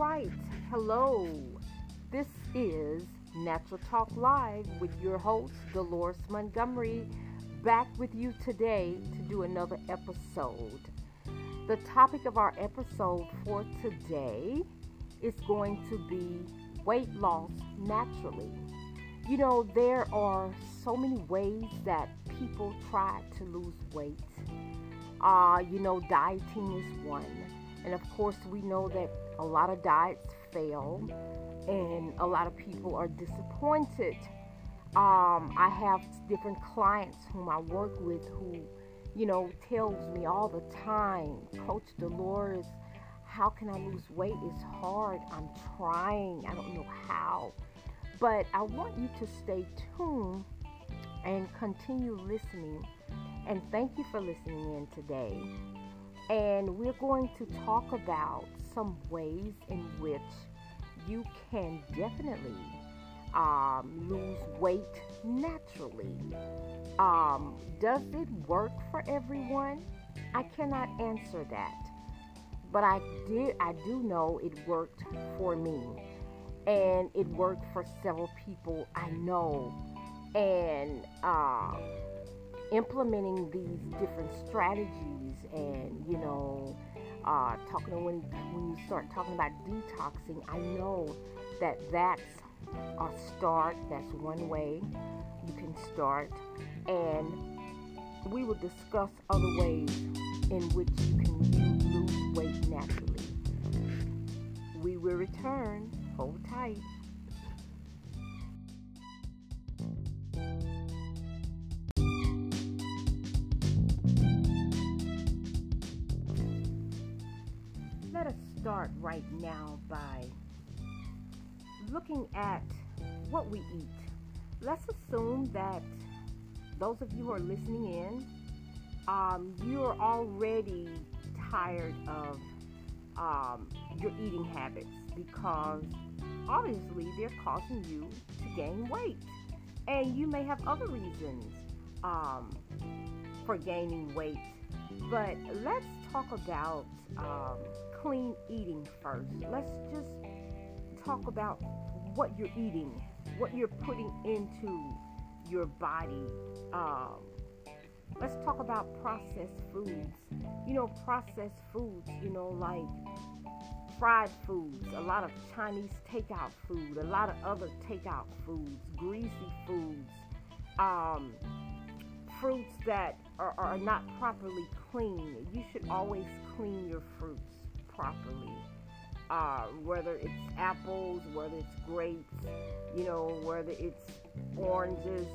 right. Hello. This is Natural Talk Live with your host, Dolores Montgomery, back with you today to do another episode. The topic of our episode for today is going to be weight loss naturally. You know, there are so many ways that people try to lose weight. Uh, you know, dieting is one. And of course, we know that a lot of diets fail and a lot of people are disappointed. Um, I have different clients whom I work with who, you know, tells me all the time, Coach Dolores, how can I lose weight? It's hard. I'm trying. I don't know how. But I want you to stay tuned and continue listening. And thank you for listening in today. And we're going to talk about some ways in which you can definitely um, lose weight naturally. Um, does it work for everyone? I cannot answer that. But I did I do know it worked for me. And it worked for several people I know. And uh, implementing these different strategies and you know uh, talking when when you start talking about detoxing i know that that's a start that's one way you can start. And we will discuss other ways in which you can lose weight naturally. We will return hold tight start right now by looking at what we eat. Let's assume that those of you who are listening in, um, you're already tired of um, your eating habits because obviously they're causing you to gain weight. And you may have other reasons um, for gaining weight. But let's talk about um, clean eating first. Let's just talk about what you're eating, what you're putting into your body. Um, let's talk about processed foods. You know, processed foods, you know, like fried foods, a lot of Chinese takeout food, a lot of other takeout foods, greasy foods, um, fruits that are, are not properly clean. You should always clean your properly. Uh, whether it's apples, whether it's grapes, you know, whether it's oranges,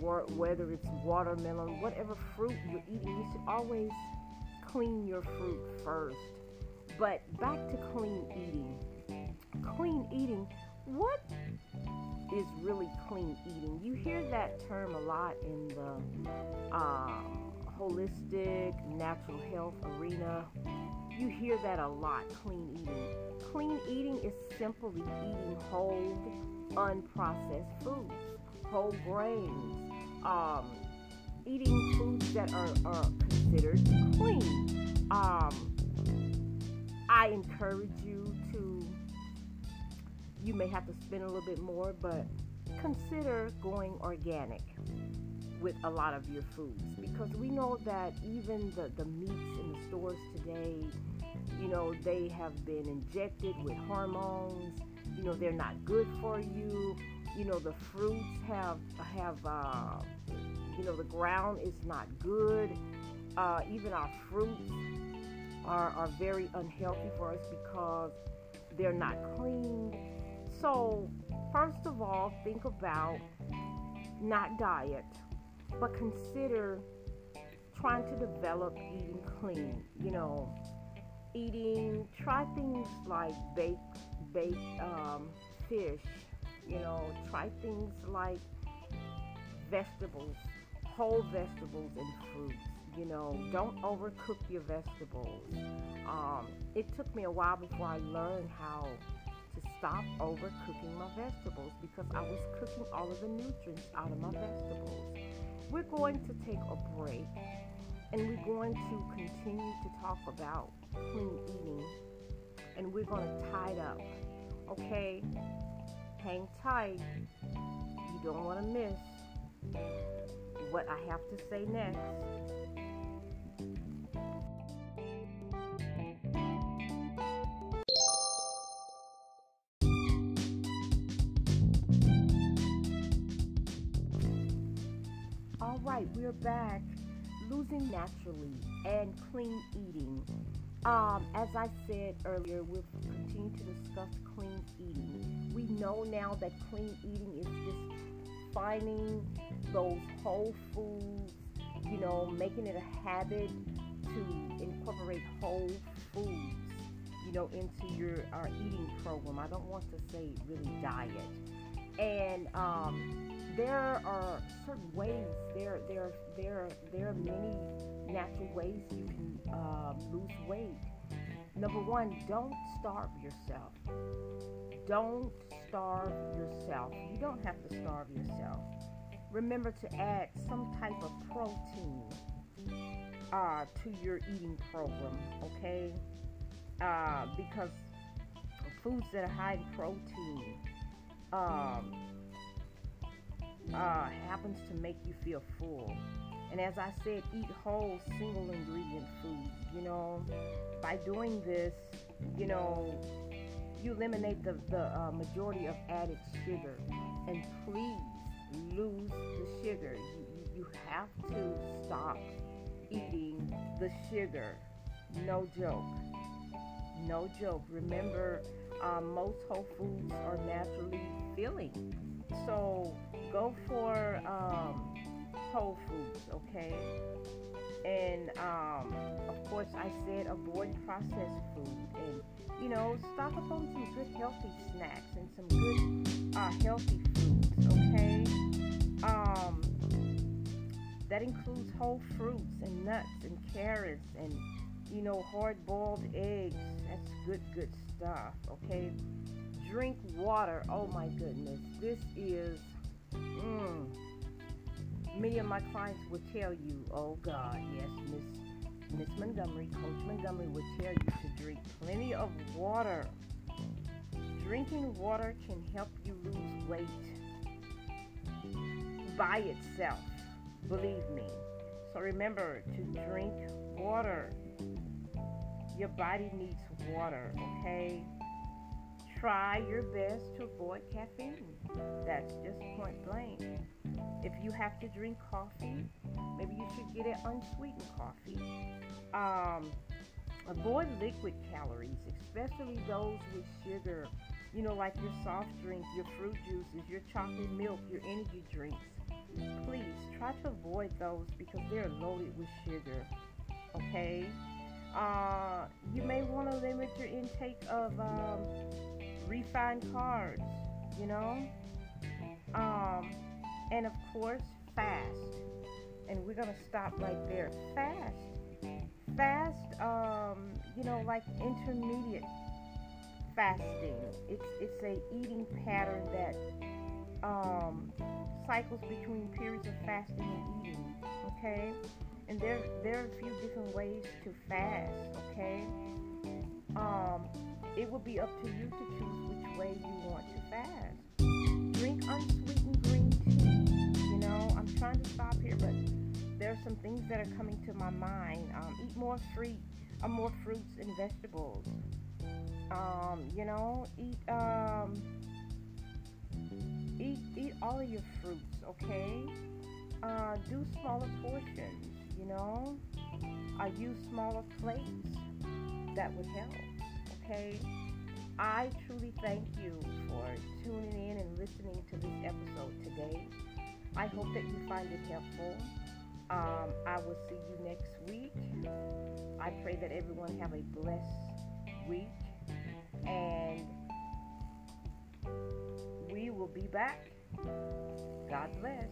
whether it's watermelon, whatever fruit you're eating, you should always clean your fruit first. But back to clean eating. Clean eating, what is really clean eating? You hear that term a lot in the um, holistic, natural health arena you hear that a lot clean eating. Clean eating is simply eating whole, unprocessed foods, whole grains, um, eating foods that are, are considered clean. Um, I encourage you to, you may have to spend a little bit more, but consider going organic with a lot of your foods because we know that even the, the meats in the stores today you know, they have been injected with hormones. You know, they're not good for you. You know, the fruits have have uh, you know the ground is not good. Uh, even our fruits are are very unhealthy for us because they're not cleaned. So, first of all, think about not diet, but consider trying to develop eating clean. You know, eating, try things like baked, baked um, fish. You know, try things like vegetables, whole vegetables and fruits. You know, don't overcook your vegetables. Um, it took me a while before I learned how stop overcooking my vegetables because I was cooking all of the nutrients out of my vegetables. We're going to take a break and we're going to continue to talk about clean eating and we're going to tie it up. Okay? Hang tight. You don't want to miss what I have to say next. Right, we're back. Losing naturally and clean eating. Um, as I said earlier, we'll continue to discuss clean eating. We know now that clean eating is just finding those whole foods, you know, making it a habit to incorporate whole foods, you know, into your our eating program. I don't want to say really diet. And um, there are certain ways. There, there, there, there are many natural ways you can uh, lose weight. Number one, don't starve yourself. Don't starve yourself. You don't have to starve yourself. Remember to add some type of protein uh, to your eating program, okay? Uh, because foods that are high in protein um, uh, happens to make you feel full. And as I said, eat whole single ingredient foods. You know, by doing this, you know, you eliminate the, the uh, majority of added sugar. And please lose the sugar. You, you, you have to stop eating the sugar. No joke. No joke. Remember, um, most whole foods are naturally filling. So go for um, whole foods, okay? And um, of course, I said avoid processed food and you know, stock up on some good healthy snacks and some good uh, healthy foods, okay? Um, that includes whole fruits and nuts and carrots and you know hard boiled eggs. That's good, good stuff, okay? Drink water. Oh my goodness, this is. Mm, many of my clients will tell you, oh God, yes, Miss Miss Montgomery, Coach Montgomery would tell you to drink plenty of water. Drinking water can help you lose weight by itself, believe me. So remember to drink water. Your body needs water, okay? Try your best to avoid caffeine. That's just point blank. If you have to drink coffee, maybe you should get an unsweetened coffee. Um, avoid liquid calories, especially those with sugar. You know, like your soft drink, your fruit juices, your chocolate milk, your energy drinks. Please try to avoid those because they're loaded with sugar. Okay? Uh, you may want to limit your intake of um, refined carbs, you know? Um, and of course, fast. And we're going to stop right there. Fast. Fast, um, you know, like intermediate fasting. It's, it's a eating pattern that um, cycles between periods of fasting and eating. Okay? And there, there are a few different ways to fast. Okay? Um, it will be up to you to choose which way you want to fast. Drink unsweetened green tea. You know, I'm trying to stop here, but there are some things that are coming to my mind. Um, eat more fruit, uh, more fruits and vegetables. Um, you know, eat um, eat eat all of your fruits. Okay. Uh, do smaller portions. You know, I use smaller plates. That would help okay? I truly thank you for tuning in and listening to this episode today. I hope that you find it helpful. Um, I will see you next week. I pray that everyone have a blessed week and we will be back. God bless.